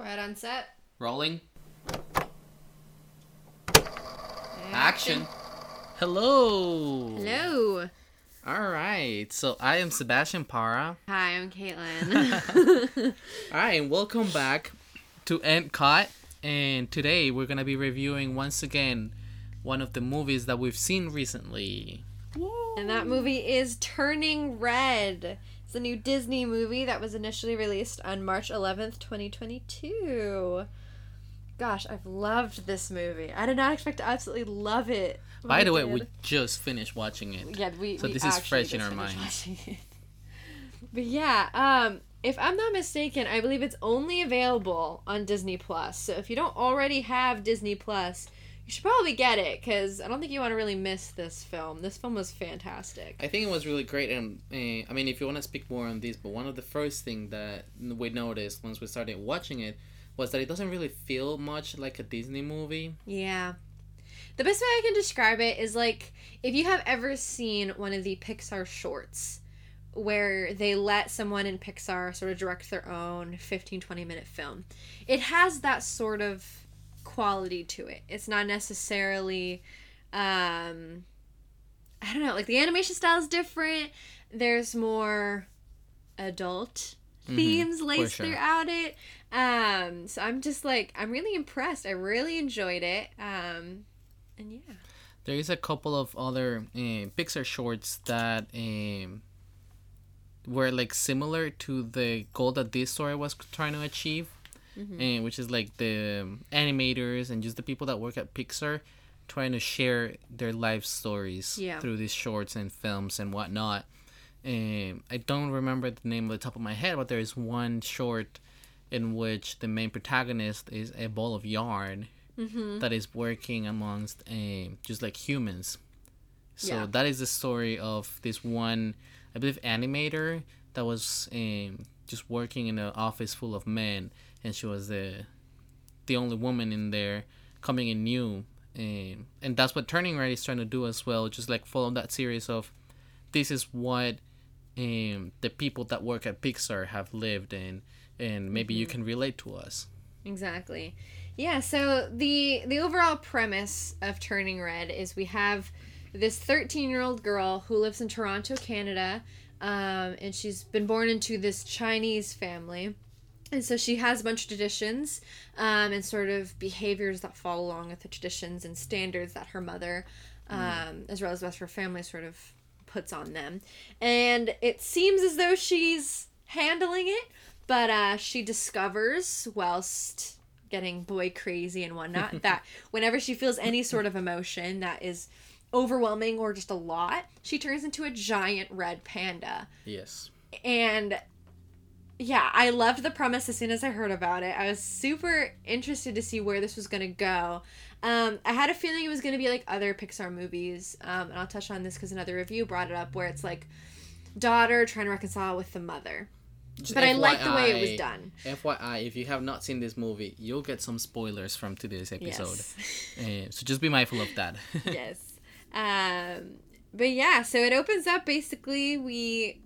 Quiet on set. Rolling. Action. Hello. Hello. All right. So I am Sebastian Para. Hi, I'm Caitlin. All right, and welcome back to And Cut. And today we're gonna be reviewing once again one of the movies that we've seen recently. and that movie is Turning Red. It's a new Disney movie that was initially released on March 11th, 2022. Gosh, I've loved this movie. I did not expect to absolutely love it. By the way, we just finished watching it. Yeah, we. So we this is fresh in our minds. But yeah, um, if I'm not mistaken, I believe it's only available on Disney Plus. So if you don't already have Disney Plus, you should probably get it because I don't think you want to really miss this film. This film was fantastic. I think it was really great, and uh, I mean, if you want to speak more on this, but one of the first things that we noticed once we started watching it was that it doesn't really feel much like a Disney movie. Yeah. The best way I can describe it is like if you have ever seen one of the Pixar shorts where they let someone in Pixar sort of direct their own 15 20 minute film. It has that sort of quality to it. It's not necessarily um I don't know, like the animation style is different. There's more adult Mhm, themes laced sure. throughout it. Um, so I'm just like I'm really impressed. I really enjoyed it. Um, and yeah, There is a couple of other uh, Pixar shorts that um, were like similar to the goal that this story was trying to achieve, Mhm. uh, which is like the animators and just the people that work at Pixar trying to share their life stories Yeah. through these shorts and films and whatnot. Um, I don't remember the name of the top of my head, but there is one short in which the main protagonist is a ball of yarn mm-hmm. that is working amongst um, just like humans. So Yeah. that is the story of this one, I believe, animator that was um, just working in an office full of men, and she was the the only woman in there coming in new. Um, and that's what Turning Red is trying to do as well, just like follow that series of this is what um, the people that work at Pixar have lived in, and maybe you can relate to us. exactly. Yeah. So the the overall premise of Turning Red is we have this 13 year old girl who lives in Toronto, Canada, um, and she's been born into this Chinese family. And so she has a bunch of traditions um, and sort of behaviors that fall along with the traditions and standards that her mother, um, as well as the rest of her family, sort of puts on them. And it seems as though she's handling it, but uh, she discovers, whilst getting boy crazy and whatnot, that whenever she feels any sort of emotion that is overwhelming or just a lot, she turns into a giant red panda. Yes. And yeah, I loved the premise as soon as I heard about it. I was super interested to see where this was going to go. Um, I had a feeling it was going to be like other Pixar movies, um, and I'll touch on this because another review brought it up where it's like daughter trying to reconcile with the mother. Just But I like the way it was done. FYI, if you have not seen this movie, you'll get some spoilers from today's episode. Yes. Uh, so just be mindful of that. yes. Um, but yeah, so it opens up basically we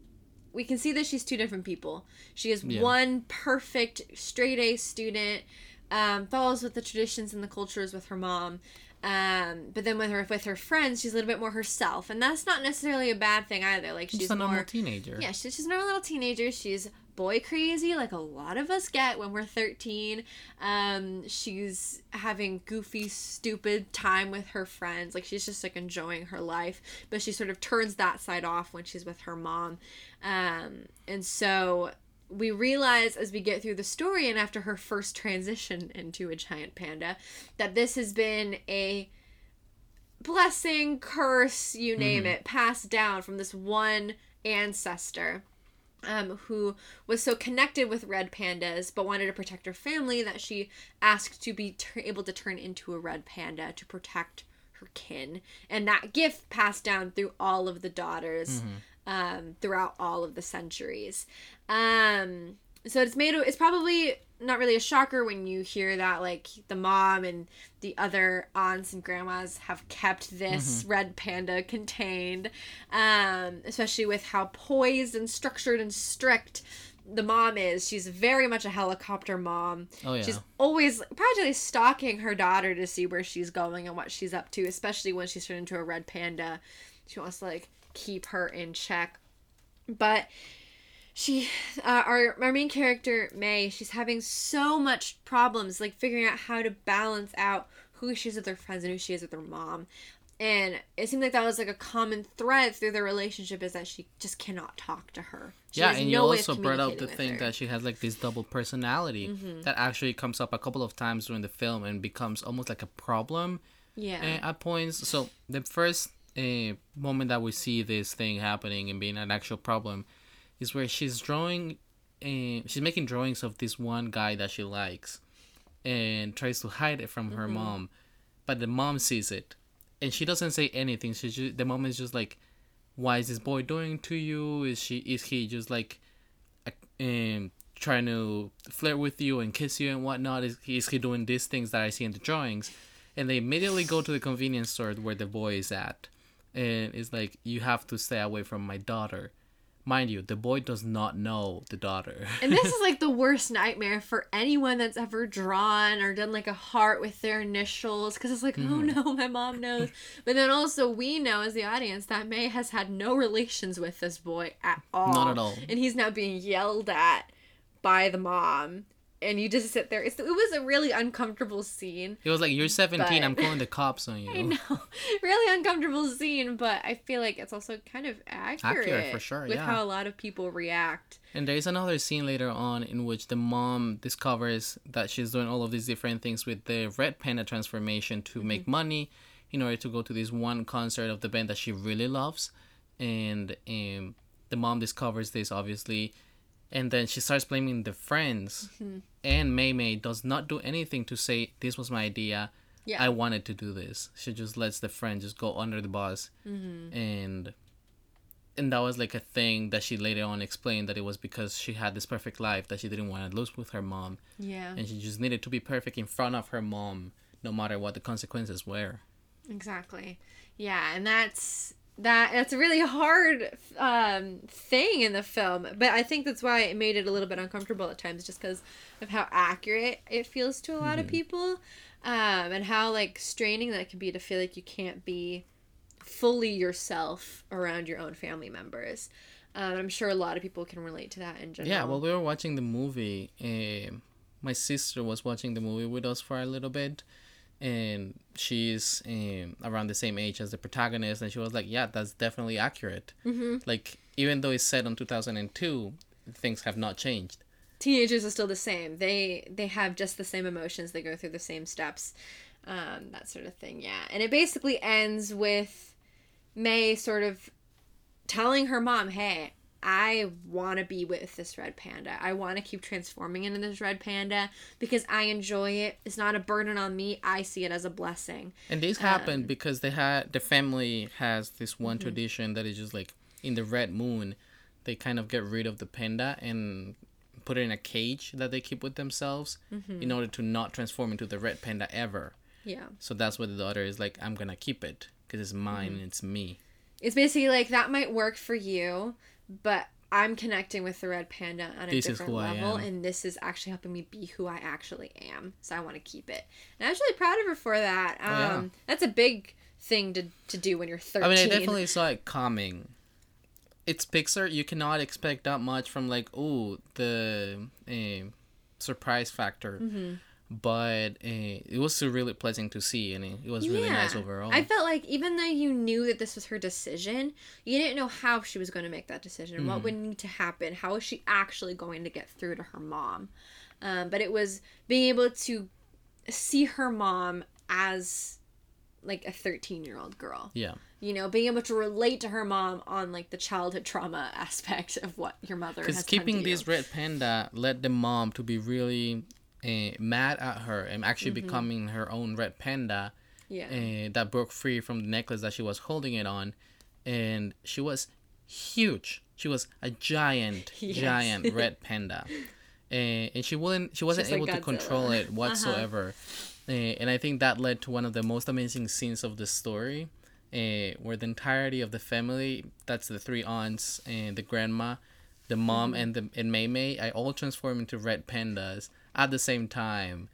we can see that she's two different people. She is Yeah. one perfect straight A student, um, follows with the traditions and the cultures with her mom. Um, but then with her with her friends, she's a little bit more herself, and that's not necessarily a bad thing either. Like she's just a normal more teenager. yeah, she's just another little teenager. She's boy crazy, like a lot of us get when we're 13. Um, she's having goofy, stupid time with her friends. Like she's just like enjoying her life, but she sort of turns that side off when she's with her mom. Um, and so we realize as we get through the story and after her first transition into a giant panda that this has been a blessing, curse, you name it, passed down from this one ancestor um, who was so connected with red pandas but wanted to protect her family that she asked to be tur able to turn into a red panda to protect her kin. And that gift passed down through all of the daughters um, throughout all of the centuries. Um, so it's made it's probably not really a shocker when you hear that like the mom and the other aunts and grandmas have kept this red panda contained um especially with how poised and structured and strict the mom is she's very much a helicopter mom. Oh yeah. She's always practically stalking her daughter to see where she's going and what she's up to, especially when she's turned into a red panda. She wants to like keep her in check. But she uh, our our main character Mei, she's having so much problems like figuring out how to balance out who she is with her friends and who she is with her mom. And it seemed like that was like a common thread through their relationship is that she just cannot talk to her. She yeah, has and you no way of also brought up the thing her. Mm-hmm. that she has like this double personality that actually comes up a couple of times during the film and becomes almost like a problem yeah. uh, at points. So the first uh, moment that we see this thing happening and being an actual problem is where she's drawing, and she's making drawings of this one guy that she likes, and tries to hide it from her mom, but the mom sees it, and she doesn't say anything. She just the mom is just like, "Why is this boy doing to you? Is she is he just like, um, trying to flirt with you and kiss you and whatnot? Is is he doing these things that I see in the drawings?" And they immediately go to the convenience store where the boy is at, and it's like, "You have to stay away from my daughter." Mind you, the boy does not know the daughter. And this is like the worst nightmare for anyone that's ever drawn or done like a heart with their initials because it's like, oh Mm-hmm. no, my mom knows. But then also, we know as the audience that Mei has had no relations with this boy at all. Not at all. And he's now being yelled at by the mom. And you just sit there. It's, it was a really uncomfortable scene. It was like, "You're 17. But- I'm calling the cops on you." I know. really uncomfortable scene, but I feel like it's also kind of accurate. Accurate, for sure, With yeah. how a lot of people react. And there is another scene later on in which the mom discovers that she's doing all of these different things with the red panda transformation to Mm-hmm. make money in order to go to this one concert of the band that she really loves. And um, the mom discovers this, obviously. And then she starts blaming the friends. Mm-hmm. And Mei Mei does not do anything to say, This was my idea. Yeah. I wanted to do this. She just lets the friend just go under the bus. Mm-hmm. And and that was like a thing that she later on explained that it was because she had this perfect life that she didn't want to lose with her mom Yeah. and she just needed to be perfect in front of her mom no matter what the consequences were Exactly. Yeah, and that's that that's a really hard um thing in the film, but I think that's why it made it a little bit uncomfortable at times just cuz of how accurate it feels to a lot of people. Um and how like straining that can be to feel like you can't be fully yourself around your own family members. Um, I'm sure a lot of people can relate to that in general. yeah while we were watching the movie uh, my sister was watching the movie with us for a little bit and she's um, around the same age as the protagonist and she was like yeah that's definitely accurate mm-hmm. like even though it's set on 2002 things have not changed teenagers are still the same. They they have just the same emotions. They go through the same steps, um, that sort of thing. Yeah, and it basically ends with Mei sort of telling her mom, "Hey, I want to be with this red panda. I want to keep transforming into this red panda because I enjoy it. It's not a burden on me. I see it as a blessing." And this Um, happened because they had the family has this one Mm-hmm. tradition that is just like in the red moon, they kind of get rid of the panda and put it in a cage that they keep with themselves Mm-hmm. in order to not transform into the red panda ever. Yeah. So that's what the daughter is like. I'm gonna keep it because it's mine Mm-hmm. and it's me. It's basically like that might work for you, but I'm connecting with the red panda on a This different level, and this is actually helping me be who I actually am. So I want to keep it, and I was really proud of her for that. Um, Oh, yeah. That's a big thing to, to do when you're 13. I mean, I definitely saw it coming. It's Pixar. You cannot expect that much from like, oh, the uh, surprise factor. Mm-hmm. But uh, it was really pleasant to see, and it, was really nice overall. I felt like even though you knew that this was her decision, you didn't know how she was going to make that decision, what Mm-hmm. would need to happen, how was she actually going to get through to her mom. Um, but it was being able to see her mom as like a 13 year old girl yeah. you know being able to relate to her mom on like the childhood trauma aspect of what your mother Because keeping this red panda led the mom to be really uh, mad at her and actually Mm-hmm. becoming her own red panda yeah uh, that broke free from the necklace that she was holding it on. And she was huge. She was a giant, Yes. giant red panda. Uh, and she wouldn't she wasn't like able to Uh-huh. control it whatsoever. Uh, and I think that led to one of the most amazing scenes of the story, uh, where the entirety of the family, that's the three aunts and the grandma, the mom and the and Mei Mei, I all transform into red pandas at the same time,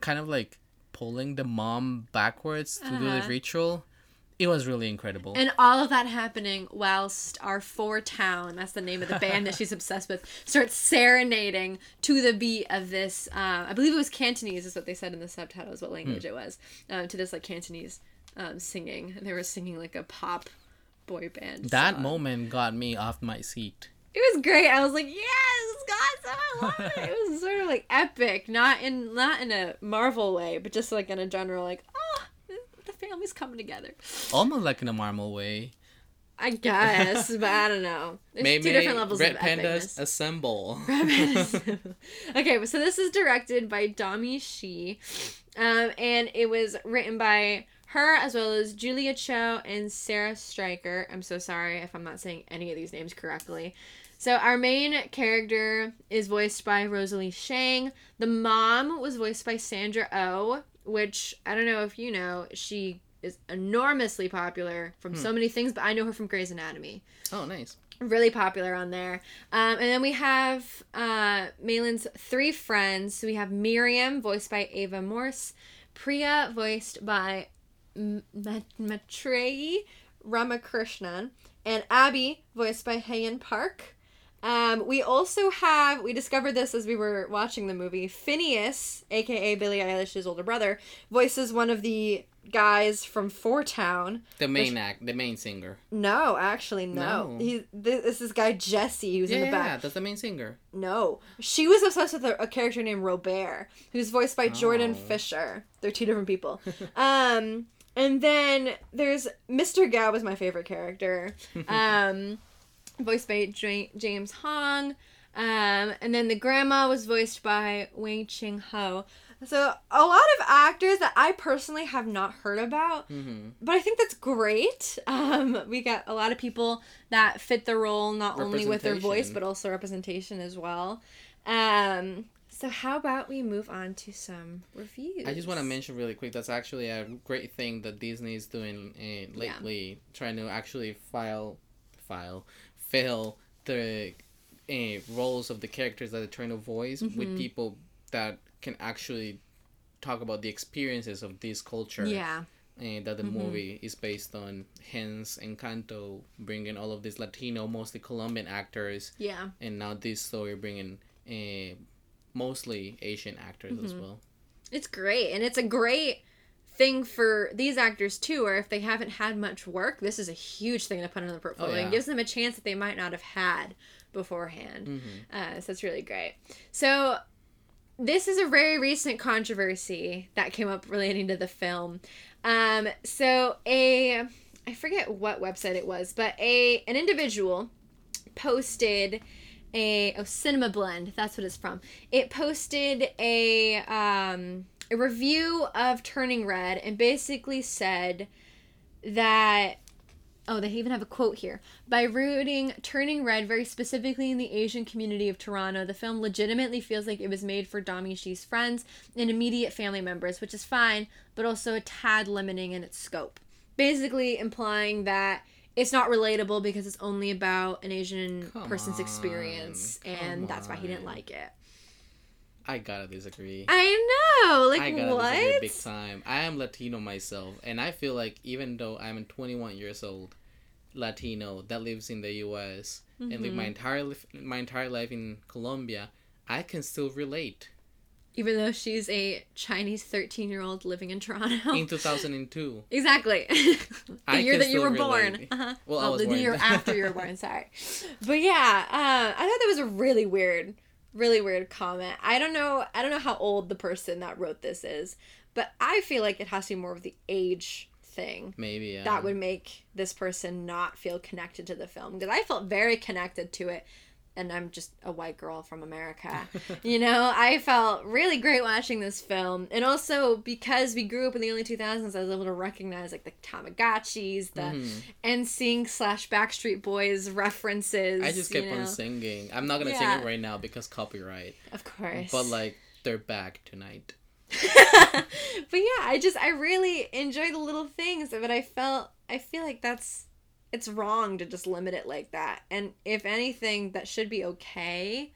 kind of like pulling the mom backwards to do the Uh-huh. ritual. It was really incredible. And all of that happening whilst our Four Town, that's the name of the band that she's obsessed with, starts serenading to the beat of this. Uh, I believe it was Cantonese, is what they said in the subtitles, what language it was, um, to this like Cantonese um, singing. And they were singing like a pop boy band. that song. moment got me off my seat. It was great. I was like, yes, awesome. I love it. It was sort of like epic, not in not in a Marvel way, but just like in a general like, oh, the family's coming together. Almost like in a Marvel way. I guess, but I don't know. There's Mei two different levels red of pandas epicness. assemble. okay, so this is directed by Domee Shi, um, and it was written by her as well as Julia Cho and Sarah Streicher. I'm so sorry if I'm not saying any of these names correctly. So our main character is voiced by Rosalie Chiang. The mom was voiced by Sandra Oh, which I don't know if you know, she is enormously popular from so many things, but I know her from Grey's Anatomy oh, nice. really popular on there. Um, and then we have uh, Meilin's three friends. So we have Miriam, voiced by Ava Morse, Priya, voiced by M- Ma- Maitreyi Ramakrishnan, and Abby, voiced by Hyein Park. Um, we also have, we discovered this as we were watching the movie. Finneas, aka Billie Eilish's older brother, voices one of the guys from Four Town. The main act, the main singer. No, actually, no. No. He this, this is guy Jesse who's in the back. Yeah, that's the main singer. No, she was obsessed with a, a character named Robert, who's voiced by Jordan Oh. Fisher. They're two different people. um, and then there's Mr. Gao was my favorite character, um, voiced by J- James Hong. Um, and then the grandma was voiced by Wai Ching Ho. So a lot of actors that I personally have not heard about, hmm but I think that's great. Um, we got a lot of people that fit the role, not only with their voice, but also representation as well. Um, so how about we move on to some reviews? I just want to mention really quick. That's actually a great thing that Disney is doing uh, lately, trying to actually file, file, fill the uh, roles of the characters that they're trying to voice with Mhm. people that can actually talk about the experiences of this culture. Yeah, and that the Mhm. movie is based on. Hence, Encanto bringing all of these Latino, mostly Colombian actors, yeah, and now this story bringing uh, mostly Asian actors as Mhm. well. it's great, and it's a great thing for these actors too. Or if they haven't had much work, this is a huge thing to put in the portfolio. Oh, yeah. and gives them a chance that they might not have had beforehand. hmm Uh, so it's really great. So this is a very recent controversy that came up relating to the film. Um, so a I forget what website it was, but a an individual posted a oh Cinema Blend. That's what it's from. It posted a um, a review of Turning Red and basically said that oh they even have a quote here. By rooting turning red very specifically in the asian community of toronto the film legitimately feels like it was made for Domee Shi's friends and immediate family members which is fine but also a tad limiting in its scope. Basically implying that it's not relatable because it's only about an asian Come person's on, experience and come that's why he didn't like it I gotta disagree. i know like I gotta disagree what big time. I am Latino myself, and I feel like even though I'm 21 years old, Latino that lives in the U.S. and live my entire lif- my entire life in Colombia, I can still relate. even though she's a chinese 13 year old living in toronto In 2002, Exactly. the I year that you were born. Uh-huh. Well, I Well, was the born year after you were born. Sorry, but yeah, uh, I thought that was a really weird, really weird comment. I don't know. I don't know how old the person that wrote this is, but I feel like it has to be more of the age thing maybe yeah. that would make this person not feel connected to the film because I felt very connected to it. And I'm just a white girl from America. You know, I felt really great watching this film. And also because we grew up in the early 2000s, I was able to recognize like the Tamagotchis, the Mhm. NSYNC slash Backstreet Boys references. I just you kept know? on singing. I'm not gonna Yeah. sing it right now because copyright. Of course. But like they're back tonight. but yeah, I just, I really enjoy the little things, but I felt, I feel like that's it's wrong to just limit it like that. And if anything, that should be okay.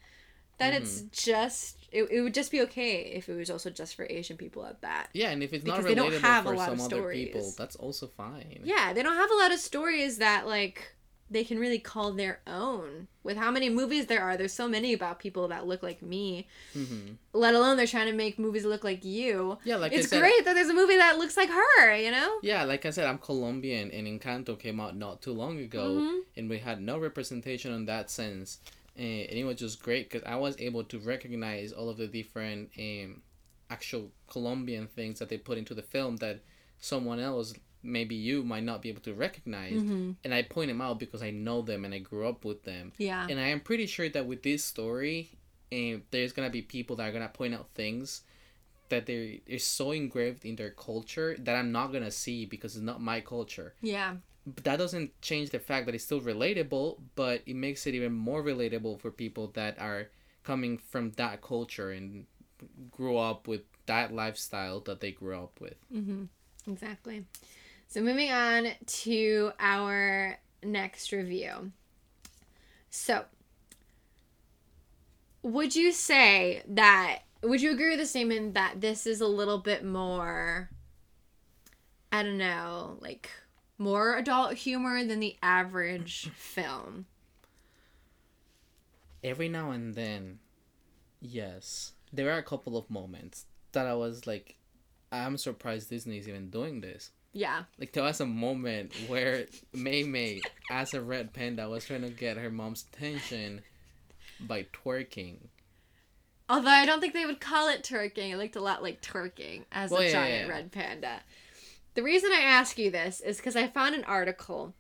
That it's Mm-hmm. just it, it would just be okay if it was also just for Asian people at that. Yeah, and if it's Because not they don't relatable have a lot some of other people, stories. that's also fine. Yeah, they don't have a lot of stories that like they can really call their own. With how many movies there are, there's so many about people that look like me. hmm Let alone they're trying to make movies look like you. Yeah, like it's said, great that there's a movie that looks like her. You know. Yeah, like I said, I'm Colombian, and Encanto came out not too long ago, Mhm. and we had no representation in that sense, and, and it was just great because I was able to recognize all of the different um, actual Colombian things that they put into the film that someone else, maybe you, might not be able to recognize, Mm-hmm. and I point them out because I know them and I grew up with them, Yeah. and I am pretty sure that with this story, and there's gonna be people that are gonna point out things that they are so engraved in their culture that I'm not gonna see because it's not my culture. Yeah. But that doesn't change the fact that it's still relatable, but it makes it even more relatable for people that are coming from that culture and grew up with that lifestyle that they grew up with. Mm-hmm. Exactly. So moving on to our next review. So, would you say that? Would you agree with the statement that this is a little bit more? I don't know, like more adult humor than the average film. Every now and then, yes, there are a couple of moments that I was like, I'm surprised Disney's even doing this. Yeah. Like there was a moment where Mei Mei, as a red panda, was trying to get her mom's attention by twerking. Although I don't think they would call it twerking. It looked a lot like twerking as Well, a yeah, giant yeah. red panda. The reason I ask you this is because I found an article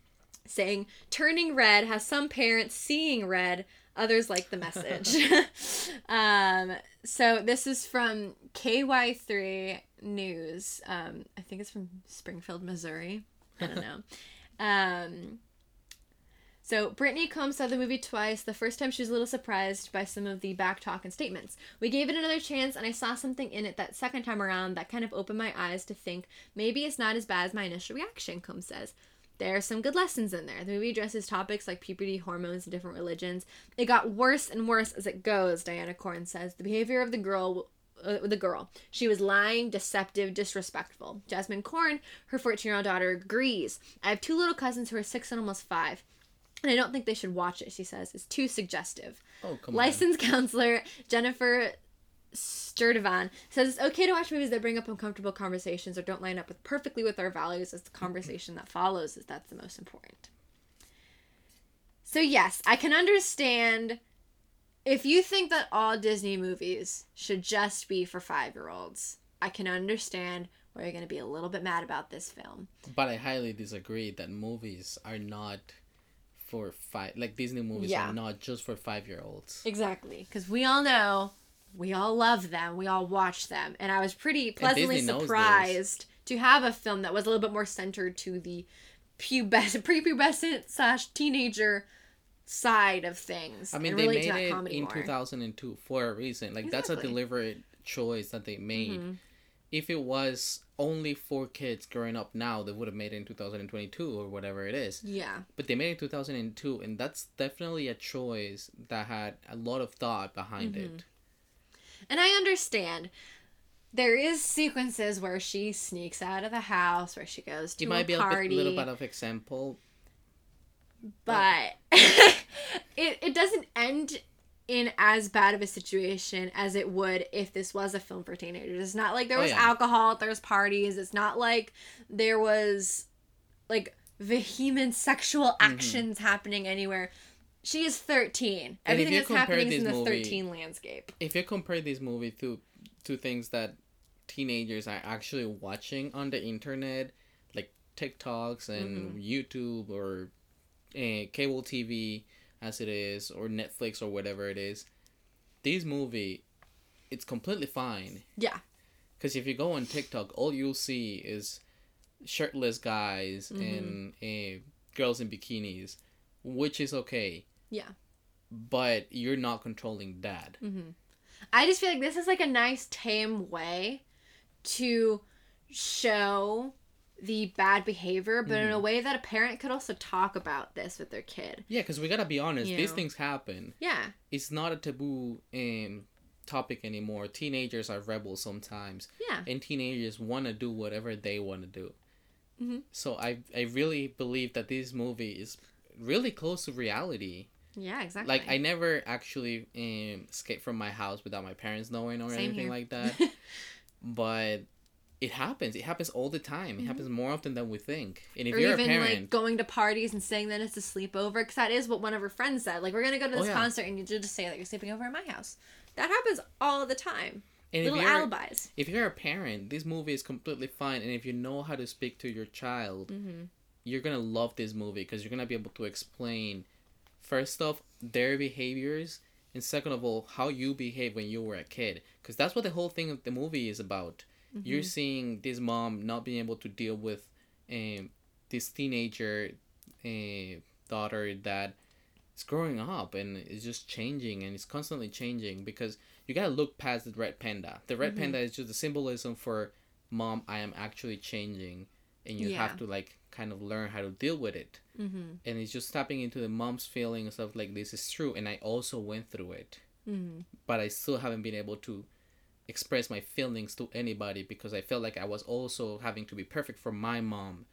saying turning red has some parents seeing red, others like the message. um, so this is from KY3 News. Um, I think it's from Springfield, Missouri. I don't know. um, so Brittany Combs saw the movie twice. The first time she was a little surprised by some of the back talk and statements. We gave it another chance, and I saw something in it that second time around that kind of opened my eyes to think maybe it's not as bad as my initial reaction. Combs says. There are some good lessons in there. The movie addresses topics like puberty, hormones, and different religions. It got worse and worse as it goes. Diana Corn says the behavior of the girl uh, the girl. She was lying, deceptive, disrespectful. Jasmine Korn, her 14 year old daughter, agrees. I have two little cousins who are six and almost five. And I don't think they should watch it, she says. It's too suggestive. Oh come on! Licensed counselor Jennifer Sturtevant says it's okay to watch movies that bring up uncomfortable conversations or don't line up with perfectly with our values as the mm-hmm. conversation that follows is that's the most important. So yes, I can understand if you think that all Disney movies should just be for 5-year-olds. I can understand why you're going to be a little bit mad about this film. But I highly disagree that movies are not for five. Like Disney movies Yeah. are not just for five year olds. Exactly, because we all know, we all love them, we all watch them, and I was pretty pleasantly Disney knows this. surprised to have a film that was a little bit more centered to the pubescent, prepubescent slash teenager side of things. I mean, they made it in more. 2002 for a reason. Like that's a deliberate choice that they made. Mhm. If it was only for kids growing up now, they would have made it in 2022 or whatever it is. Yeah, But they made it in 2002, and that's definitely a choice that had a lot of thought behind it. And I understand. There is sequences where she sneaks out of the house, where she goes to It might a be a party. bit, little bit of example. but it it doesn't end in as bad of a situation as it would if this was a film for teenagers. It's not like there Oh, was yeah. alcohol, there's parties. It's not like there was like vehement sexual Mm-hmm. actions happening anywhere. She is 13. And Everything that's happening is in the movie- 13 landscape. If you compare this movie to to things that teenagers are actually watching on the internet, like TikToks and Mm-hmm. YouTube or uh, cable TV, as it is, or Netflix or whatever it is, this movie, it's completely fine. Yeah. Because if you go on TikTok, all you'll see is shirtless guys Mm-hmm. and uh, girls in bikinis, which is okay. Yeah. But you're not controlling that. I just feel like this is like a nice tame way to show the bad behavior, but in a Mhm. way that a parent could also talk about this with their kid. Yeah, because we gotta be honest. You These know. things happen. Yeah. It's not a taboo um, topic anymore. Teenagers are rebels sometimes, Yeah. and teenagers want to do whatever they want to do. Mhm. So I I really believe that this movie is really close to reality. Yeah, exactly. Like I never actually um, escaped from my house without my parents knowing or Same anything here. like that. but it happens. It happens all the time. It Mhm. happens more often than we think. And if or you're even a parent, like going to parties and saying that it's a sleepover because that is what one of her friends said like we're gonna go to Oh, this yeah. concert and you just say that you're sleeping over at my house that happens all the time and if little you're alibis if you're a parent, this movie is completely fine. And if you know how to speak to your child, mm-hmm. you're gonna love this movie because you're gonna be able to explain, first off, their behaviors, and second of all, how you behave when you were a kid. Because that's what the whole thing of the movie is about. You're seeing this mom not being able to deal with um, this teenager uh, daughter that is growing up and is just changing and it's constantly changing because you gotta look past the red panda. The red Mhm. panda is just a symbolism for mom, I am actually changing, and you Yeah. have to like kind of learn how to deal with it. Mm-hmm. And it's just tapping into the mom's feeling and stuff like this is true, and I also went through it Mm-hmm. but I still haven't been able to express my feelings to anybody because I felt like I was also having to be perfect for my mom.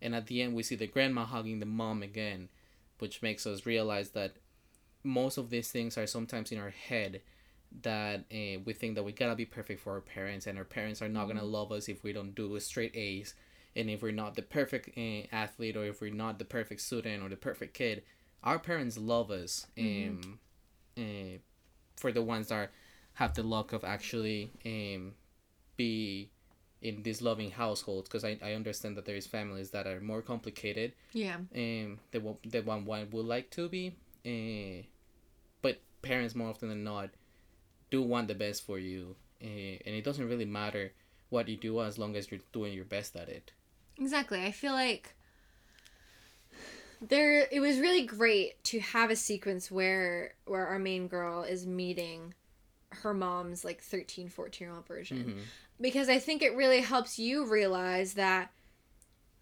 And at the end, we see the grandma hugging the mom again, which makes us realize that most of these things are sometimes in our head that uh, we think that we gotta be perfect for our parents, and our parents are not gonna love us if we don't do straight A's, and if we're not the perfect uh, athlete, or if we're not the perfect student or the perfect kid. Our parents love us, um, uh, for the ones that are, have the luck of actually um, be in these loving households because I, I understand that there is families that are more complicated yeah. um than what the one one would like to be uh, but parents more often than not do want the best for you uh, and it doesn't really matter what you do as long as you're doing your best at it exactly i feel like there it was really great to have a sequence where where our main girl is meeting her mom's like 13 14 year old version Mhm. because I think it really helps you realize that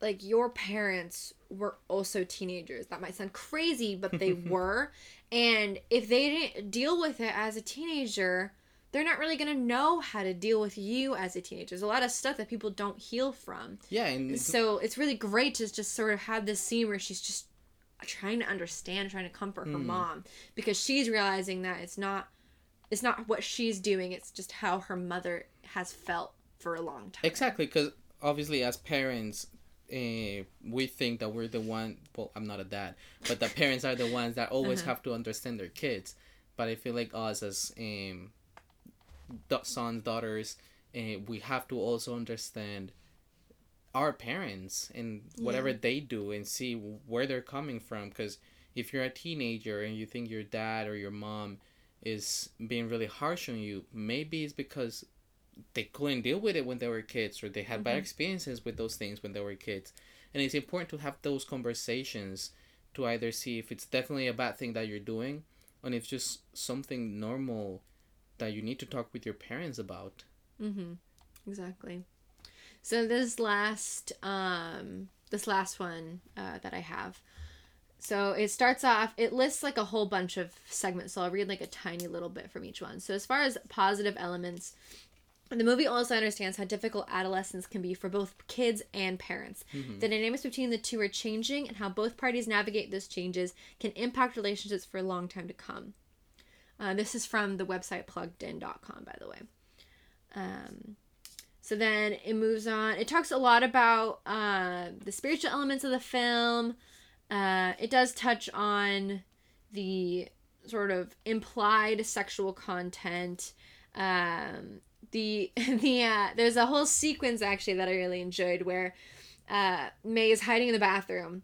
like your parents were also teenagers. That might sound crazy, but they were. And if they didn't deal with it as a teenager, they're not really going to know how to deal with you as a teenager. There's a lot of stuff that people don't heal from. yeah and So it's really great to just sort of have this scene where she's just trying to understand, trying to comfort her Mm. mom because she's realizing that it's not it's not what she's doing, it's just how her mother has felt for a long time. Exactly, because obviously, as parents, uh, we think that we're the one. Well, I'm not a dad, but the parents are the ones that always Uh-huh. have to understand their kids. But I feel like us as um, sons, daughters, uh, we have to also understand our parents and whatever Yeah. they do and see where they're coming from. Because if you're a teenager and you think your dad or your mom is being really harsh on you, maybe it's because they couldn't deal with it when they were kids or they had bad Mhm. experiences with those things when they were kids and it's important to have those conversations to either see if it's definitely a bad thing that you're doing and if it's just something normal that you need to talk with your parents about Mm-hmm. Exactly. So this last um this last one uh, that I have. So it starts off it lists like a whole bunch of segments, so I'll read like a tiny little bit from each one. So as far as positive elements, the movie also understands how difficult adolescence can be for both kids and parents. Mhm. The dynamics between the two are changing, and how both parties navigate those changes can impact relationships for a long time to come. Uh, this is from the website pluggedin.com, by the way. Um, so then it moves on. It talks a lot about uh, the spiritual elements of the film. Uh, it does touch on the sort of implied sexual content. Um, the the uh, there's a whole sequence actually that I really enjoyed where uh, Mei is hiding in the bathroom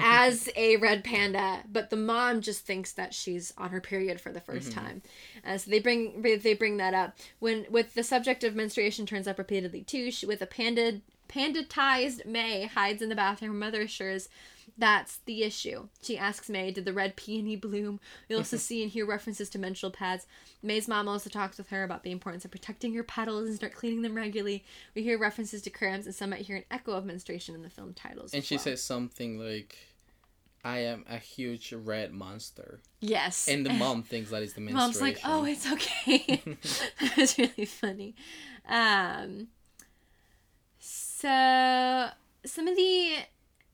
as a red panda, but the mom just thinks that she's on her period for the 1st Mhm. time. Uh, so they bring they bring that up when with the subject of menstruation turns up repeatedly too. She, with a panda pandatized Mei hides in the bathroom. Her mother assures That's the issue. She asks Mei, did the red peony bloom? We also see and hear references to menstrual pads. Mei's mom also talks with her about the importance of protecting your petals and start cleaning them regularly. We hear references to cramps, and some might hear an echo of menstruation in the film titles. And she well. says something like, "I am a huge red monster," yes. and the mom thinks that is the menstruation. Mom's like, oh, it's okay. that was really funny. Um, so, some of the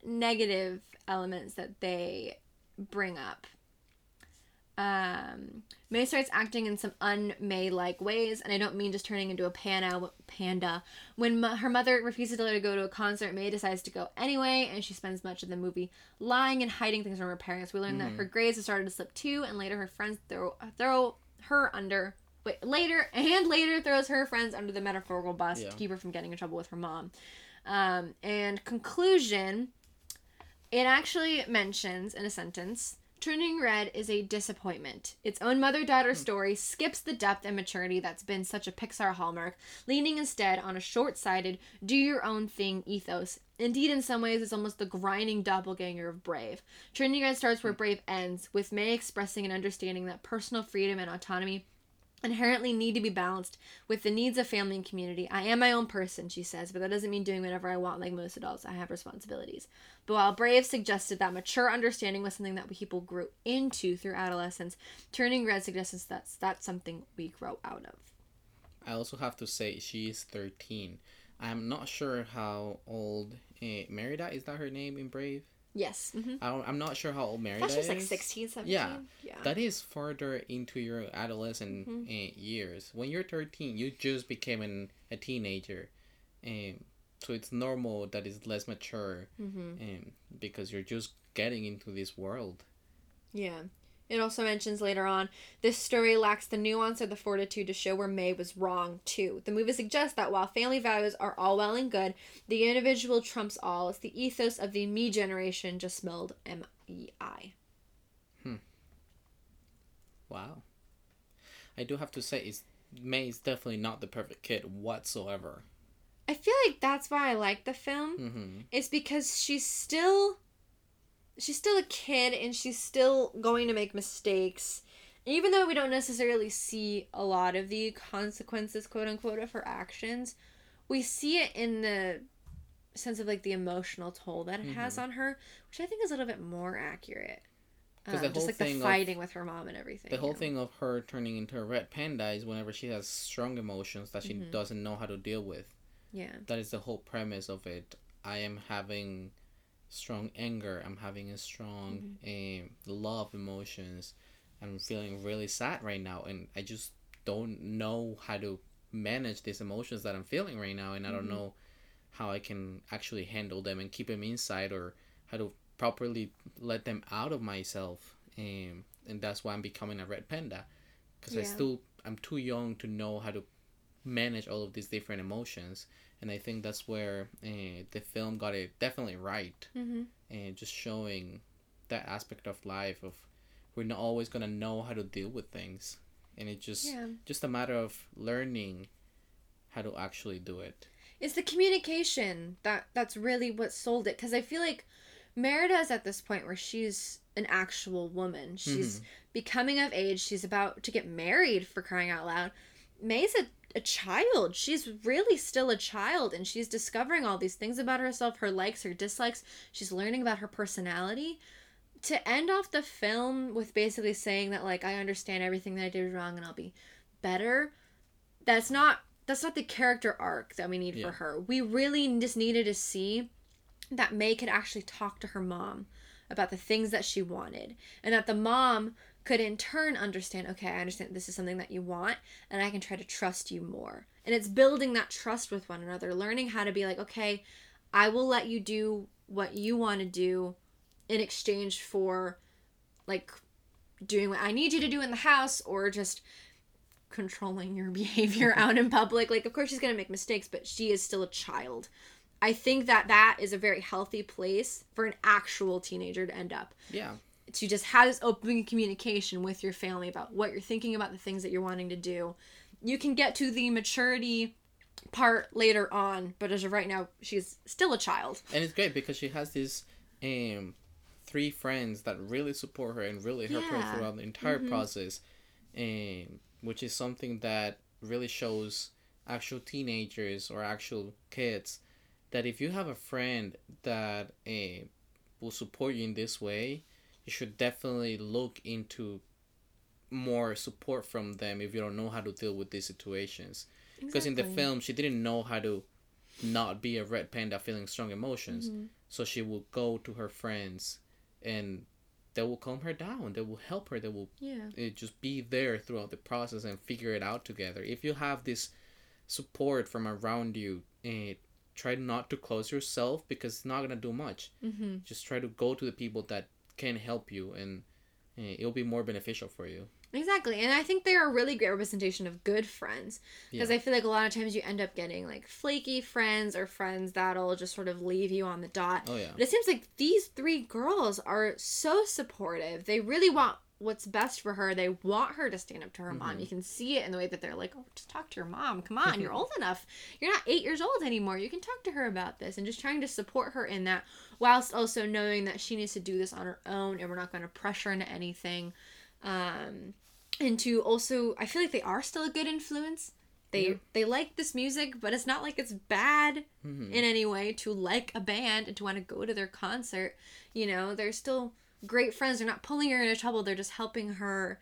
negative elements that they bring up. Um, Mei starts acting in some un-Mei like ways, and I don't mean just turning into a panda. Panda. When mo- her mother refuses to let her go to a concert, Mei decides to go anyway, and she spends much of the movie lying and hiding things from her parents. We learn that her grades have started to slip too, and later her friends throw throw her under. Wait, later and later throws her friends under the metaphorical bus Yeah. to keep her from getting in trouble with her mom. Um, and conclusion, it actually mentions in a sentence Turning Red is a disappointment. Its own mother daughter hmm. story skips the depth and maturity that's been such a Pixar hallmark, leaning instead on a short sighted, do your own thing ethos. Indeed, in some ways, it's almost the grinding doppelganger of Brave. Turning Red starts where hmm. Brave ends, with Mei expressing an understanding that personal freedom and autonomy inherently need to be balanced with the needs of family and community. I am my own person, she says, but that doesn't mean doing whatever I want like most adults. I have responsibilities. But while Brave suggested that mature understanding was something that people grew into through adolescence, Turning Red suggests that's that's something we grow out of. I also have to say she is 13. I'm not sure how old uh, Merida is that her name in Brave. Yes. Mm-hmm. I don't, I'm not sure how old Merida That's just like is. 16, 17. Yeah. Yeah. That is further into your adolescent Mhm. uh, years. When you're 13, you just became an, a teenager. Um, so it's normal that it's less mature mm-hmm. um, because you're just getting into this world. Yeah. It also mentions later on this story lacks the nuance or the fortitude to show where Mei was wrong, too. The movie suggests that while family values are all well and good, the individual trumps all. It's the ethos of the me generation, just spelled M E I. Wow. I do have to say, is Mei is definitely not the perfect kid whatsoever. I feel like that's why I like the film. Mm-hmm. It's because she's still she's still a kid and she's still going to make mistakes. Even though we don't necessarily see a lot of the consequences, quote unquote, of her actions, we see it in the sense of like the emotional toll that it has on her, which I think is a little bit more accurate. Um, the just whole like the thing of- fighting with her mom and everything. The whole thing of her turning into a red panda is whenever she has strong emotions that she Mhm. doesn't know how to deal with. Yeah. That is the whole premise of it. I am having strong anger. I'm having a strong Mm-hmm. um, love emotions. I'm feeling really sad right now, and I just don't know how to manage these emotions that I'm feeling right now, and I don't Mhm. know how I can actually handle them and keep them inside, or how to properly let them out of myself. Um, and that's why I'm becoming a red panda, because I still I'm too young to know how to manage all of these different emotions and i think that's where uh, the film got it definitely right. Mm-hmm. and just showing that aspect of life of we're not always gonna know how to deal with things. And it's just Yeah. just a matter of learning how to actually do it. It's the communication that that's really what sold it. Because i feel like merida is at this point where she's an actual woman. She's becoming of age. She's about to get married for crying out loud Mei's a, a child she's really still a child and she's discovering all these things about herself her likes her dislikes she's learning about her personality to end off the film with basically saying that like i understand everything that i did wrong and i'll be better that's not that's not the character arc that we need Yeah. for her. We really just needed to see that Mei could actually talk to her mom about the things that she wanted, and that the mom could in turn understand. Okay, I understand this is something that you want, and I can try to trust you more. And it's building that trust with one another, learning how to be like, okay, I will let you do what you want to do in exchange for like doing what I need you to do in the house or just controlling your behavior out in public. Like, of course, she's going to make mistakes, but she is still a child. I think that that is a very healthy place for an actual teenager to end up. yeah To just have this open communication with your family about what you're thinking about the things that you're wanting to do. You can get to the maturity part later on, but as of right now, she's still a child. and it's great because she has these um three friends that really support her and really help Yeah. her throughout the entire Mhm. process, and which is something that really shows actual teenagers or actual kids that if you have a friend that uh, will support you in this way, you should definitely look into more support from them if you don't know how to deal with these situations. Because in the film, she didn't know how to not be a red panda feeling strong emotions. Mhm. So she will go to her friends and they will calm her down. They will help her. They will Yeah. uh, just be there throughout the process and figure it out together. If you have this support from around you, uh, try not to close yourself because it's not going to do much. Mm-hmm. Just try to go to the people that can help you and uh, it'll be more beneficial for you. Exactly. And I think they're a really great representation of good friends. Because Yeah. I feel like a lot of times you end up getting like flaky friends or friends that'll just sort of leave you on the dot. Oh, yeah. But it seems like these three girls are so supportive. They really want what's best for her. They want her to stand up to her mom. Mhm. You can see it in the way that they're like, oh, just talk to your mom. Come on, you're old enough. You're not eight years old anymore. You can talk to her about this. And just trying to support her in that, whilst also knowing that she needs to do this on her own and we're not going to pressure her into anything. Um, and to also, I feel like they are still a good influence. They Yeah. they like this music, but it's not like it's bad Mhm. in any way to like a band and to want to go to their concert. You know, they're still great friends. They're not pulling her into trouble. They're just helping her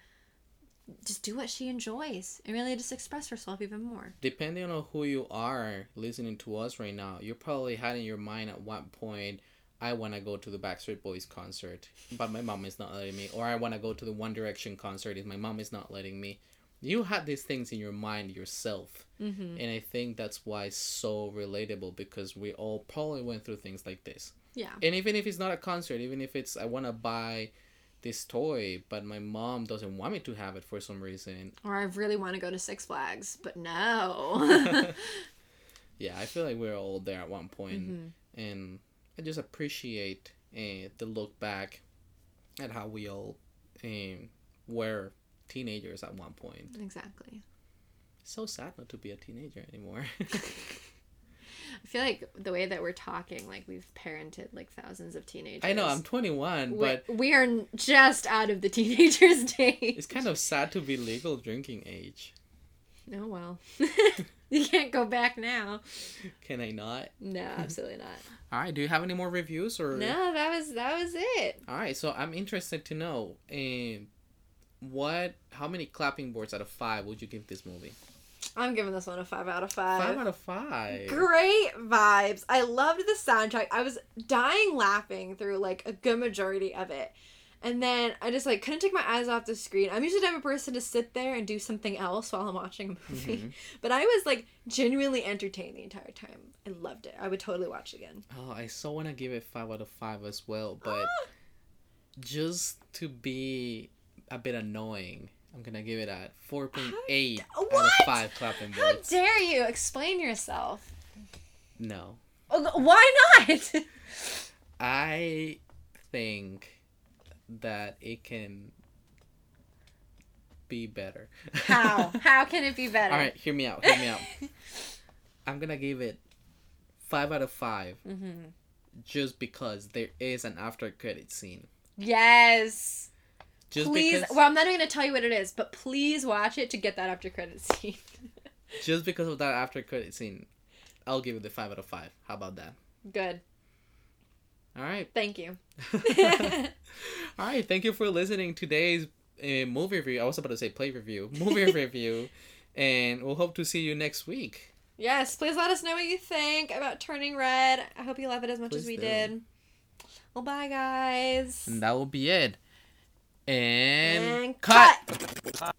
just do what she enjoys and really just express herself even more. depending on who you are listening to us right now, you probably had in your mind at one point, I want to go to the Backstreet Boys concert, but my mom is not letting me, or I want to go to the One Direction concert, if my mom is not letting me. You had these things in your mind yourself, Mm-hmm. and I think that's why it's so relatable because we all probably went through things like this. Yeah. And even if it's not a concert, even if it's I want to buy this toy, but my mom doesn't want me to have it for some reason, Or I really want to go to Six Flags, but no. yeah, I feel like we're all there at one point. Mhm. and I just appreciate uh, the look back at how we all um, were teenagers at one point. Exactly. So sad not to be a teenager anymore. I feel like the way that we're talking, like we've parented like thousands of teenagers. I know I'm 21, but we, we are just out of the teenagers' days. it's kind of sad to be legal drinking age. Oh well. you can't go back now. Can I not? No, absolutely not. All right. Do you have any more reviews or? No, that was that was it. All right. So I'm interested to know, um, what, how many clapping boards out of five would you give this movie? I'm giving this one a five out of five. Five out of five. Great vibes. I loved the soundtrack. I was dying laughing through like a good majority of it. And then I just like couldn't take my eyes off the screen. I'm usually the type of person to sit there and do something else while I'm watching a movie. Mhm. But I was like genuinely entertained the entire time. I loved it. I would totally watch it again. Oh, I so want to give it five out of five as well, but just to be a bit annoying, I'm gonna give it a four point eight out of five clapping How dare you explain yourself? No, Oh, Why not? I think that it can be better. How? How can it be better? All right, hear me out. Hear me out. I'm gonna give it five out of five, Mm-hmm. just because there is an after credit scene. Yes. Just please. because. Well, I'm not even gonna tell you what it is, but please watch it to get that after credit scene. just because of that after credit scene, I'll give it the five out of five. How about that? Good. All right. Thank you. All right. Thank you for listening today's uh, movie review. I was about to say play review, movie review, and we'll hope to see you next week. yes. Please let us know what you think about Turning Red. I hope you love it as much as we do. did. Well, bye, guys. And that will be it. And, And cut. cut.